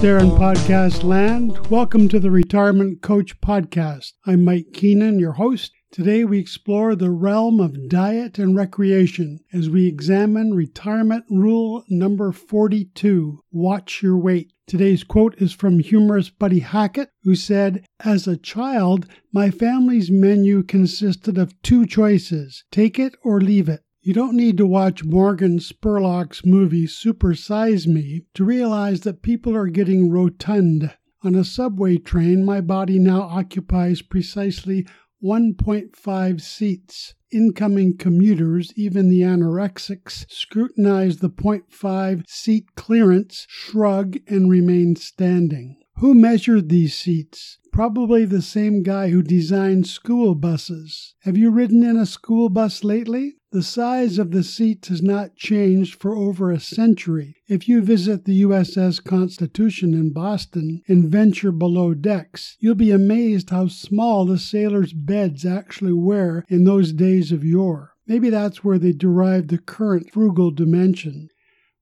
there in podcast land. Welcome to the Retirement Coach Podcast. I'm Mike Keenan, your host. Today we explore the realm of diet and recreation as we examine retirement rule number 42 Watch your weight. Today's quote is from humorist Buddy Hackett, who said, As a child, my family's menu consisted of two choices take it or leave it. You don't need to watch Morgan Spurlock's movie Super Size Me to realize that people are getting rotund. On a subway train, my body now occupies precisely 1.5 seats. Incoming commuters, even the anorexics, scrutinize the 0.5 seat clearance, shrug, and remain standing. Who measured these seats? Probably the same guy who designed school buses. Have you ridden in a school bus lately? The size of the seats has not changed for over a century. If you visit the USS Constitution in Boston and venture below decks, you'll be amazed how small the sailors' beds actually were in those days of yore. Maybe that's where they derived the current frugal dimension.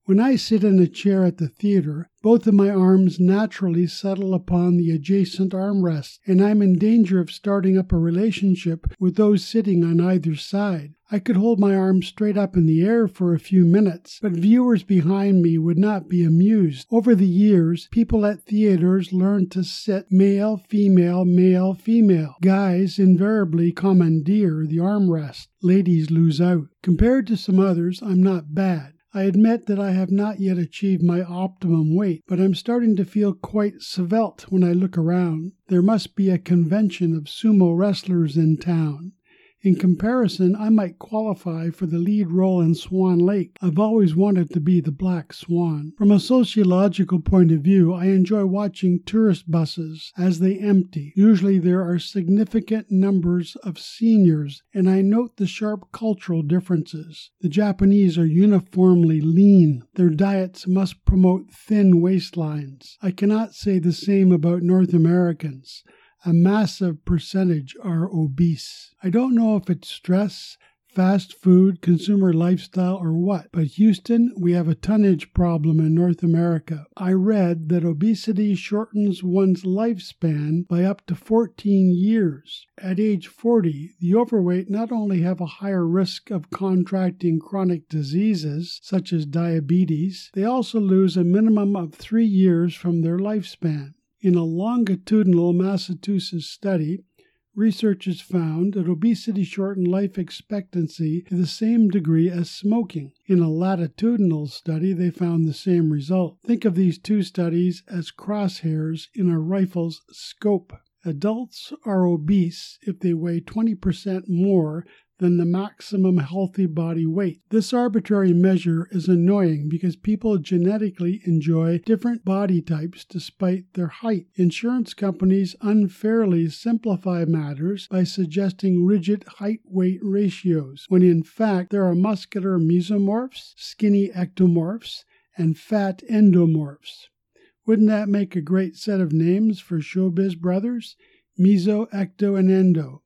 When I sit in a chair at the theater, both of my arms naturally settle upon the adjacent armrests, and I'm in danger of starting up a relationship with those sitting on either side. I could hold my arms straight up in the air for a few minutes, but viewers behind me would not be amused. Over the years, people at theaters learned to sit male, female, male, female. Guys invariably commandeer the armrest. Ladies lose out. Compared to some others, I'm not bad. I admit that I have not yet achieved my optimum weight, but I'm starting to feel quite svelte when I look around. There must be a convention of sumo wrestlers in town. In comparison, I might qualify for the lead role in Swan Lake. I've always wanted to be the Black Swan. From a sociological point of view, I enjoy watching tourist buses as they empty. Usually there are significant numbers of seniors, and I note the sharp cultural differences. The Japanese are uniformly lean. Their diets must promote thin waistlines. I cannot say the same about North Americans a massive percentage are obese. I don't know if it's stress, fast food, consumer lifestyle, or what, but Houston, we have a tonnage problem in North America. I read that obesity shortens one's lifespan by up to 14 years. At age 40, the overweight not only have a higher risk of contracting chronic diseases such as diabetes, they also lose a minimum of three years from their lifespan. In a longitudinal Massachusetts study, researchers found that obesity shortened life expectancy to the same degree as smoking. In a latitudinal study, they found the same result. Think of these two studies as crosshairs in a rifle's scope. Adults are obese if they weigh 20% more than the maximum healthy body weight. This arbitrary measure is annoying because people genetically enjoy different body types despite their height. Insurance companies unfairly simplify matters by suggesting rigid height weight ratios, when in fact there are muscular mesomorphs, skinny ectomorphs, and fat endomorphs. Wouldn't that make a great set of names for showbiz brothers? Meso, ecto, and endo.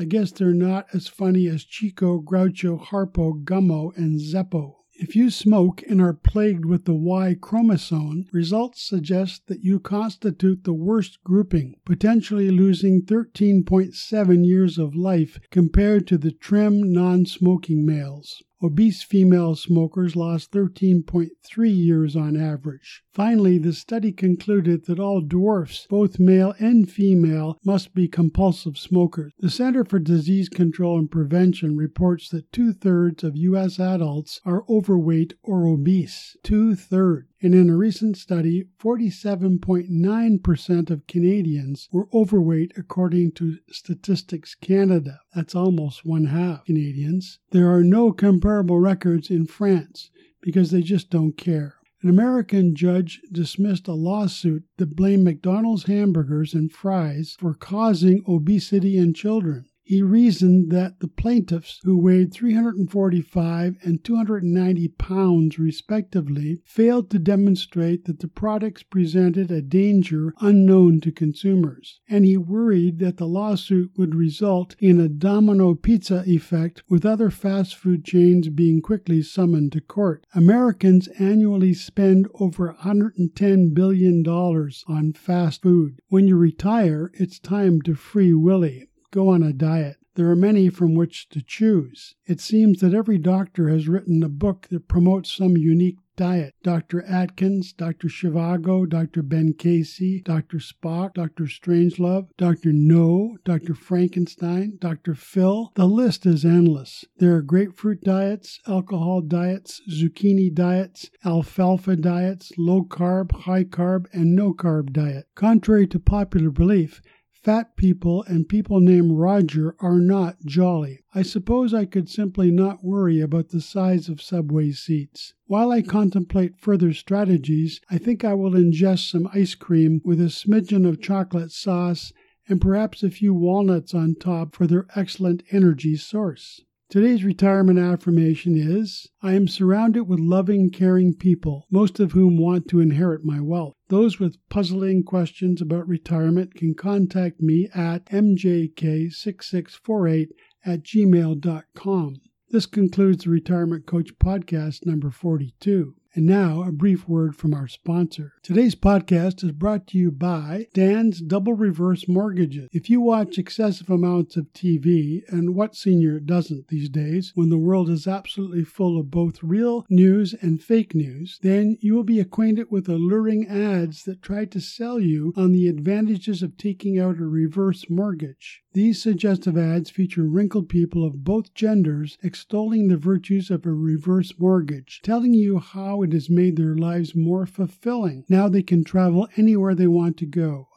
I guess they're not as funny as Chico, Groucho, Harpo, Gummo, and Zeppo. If you smoke and are plagued with the Y chromosome, results suggest that you constitute the worst grouping, potentially losing 13.7 years of life compared to the trim, non smoking males. Obese female smokers lost 13.3 years on average. Finally, the study concluded that all dwarfs, both male and female, must be compulsive smokers. The Center for Disease Control and Prevention reports that two thirds of U.S. adults are overweight or obese. Two thirds. And in a recent study, 47.9% of Canadians were overweight according to Statistics Canada. That's almost one half Canadians. There are no comparable records in France because they just don't care. An American judge dismissed a lawsuit that blamed McDonald's hamburgers and fries for causing obesity in children. He reasoned that the plaintiffs, who weighed 345 and 290 pounds respectively, failed to demonstrate that the products presented a danger unknown to consumers, and he worried that the lawsuit would result in a domino pizza effect with other fast food chains being quickly summoned to court. Americans annually spend over $110 billion on fast food. When you retire, it's time to free Willy go on a diet. There are many from which to choose. It seems that every doctor has written a book that promotes some unique diet. Dr. Atkins, Dr. Zhivago, Dr. Ben Casey, Dr. Spock, Dr. Strangelove, Dr. No, Dr. Frankenstein, Dr. Phil. The list is endless. There are grapefruit diets, alcohol diets, zucchini diets, alfalfa diets, low carb, high carb, and no carb diet. Contrary to popular belief, Fat people and people named Roger are not jolly. I suppose I could simply not worry about the size of subway seats. While I contemplate further strategies, I think I will ingest some ice cream with a smidgen of chocolate sauce and perhaps a few walnuts on top for their excellent energy source. Today's retirement affirmation is I am surrounded with loving, caring people, most of whom want to inherit my wealth. Those with puzzling questions about retirement can contact me at mjk6648 at gmail.com. This concludes the Retirement Coach Podcast number 42. And now, a brief word from our sponsor. Today's podcast is brought to you by Dan's Double Reverse Mortgages. If you watch excessive amounts of TV, and what senior doesn't these days, when the world is absolutely full of both real news and fake news, then you will be acquainted with alluring ads that try to sell you on the advantages of taking out a reverse mortgage. These suggestive ads feature wrinkled people of both genders extolling the virtues of a reverse mortgage, telling you it has made their lives more fulfilling. Now they can travel anywhere they want to go.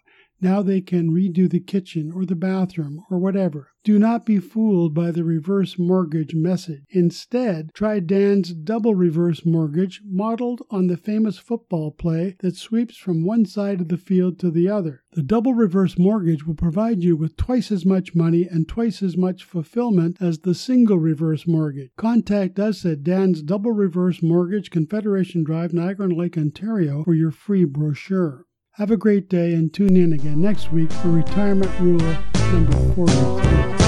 Now they can redo the kitchen or the bathroom or whatever. Do not be fooled by the reverse mortgage message. Instead, try Dan's double reverse mortgage modeled on the famous football play that sweeps from one side of the field to the other. The double reverse mortgage will provide you with twice as much money and twice as much fulfillment as the single reverse mortgage. Contact us at Dan's Double Reverse Mortgage, Confederation Drive, Niagara Lake, Ontario for your free brochure. Have a great day and tune in again next week for Retirement Rule number 43.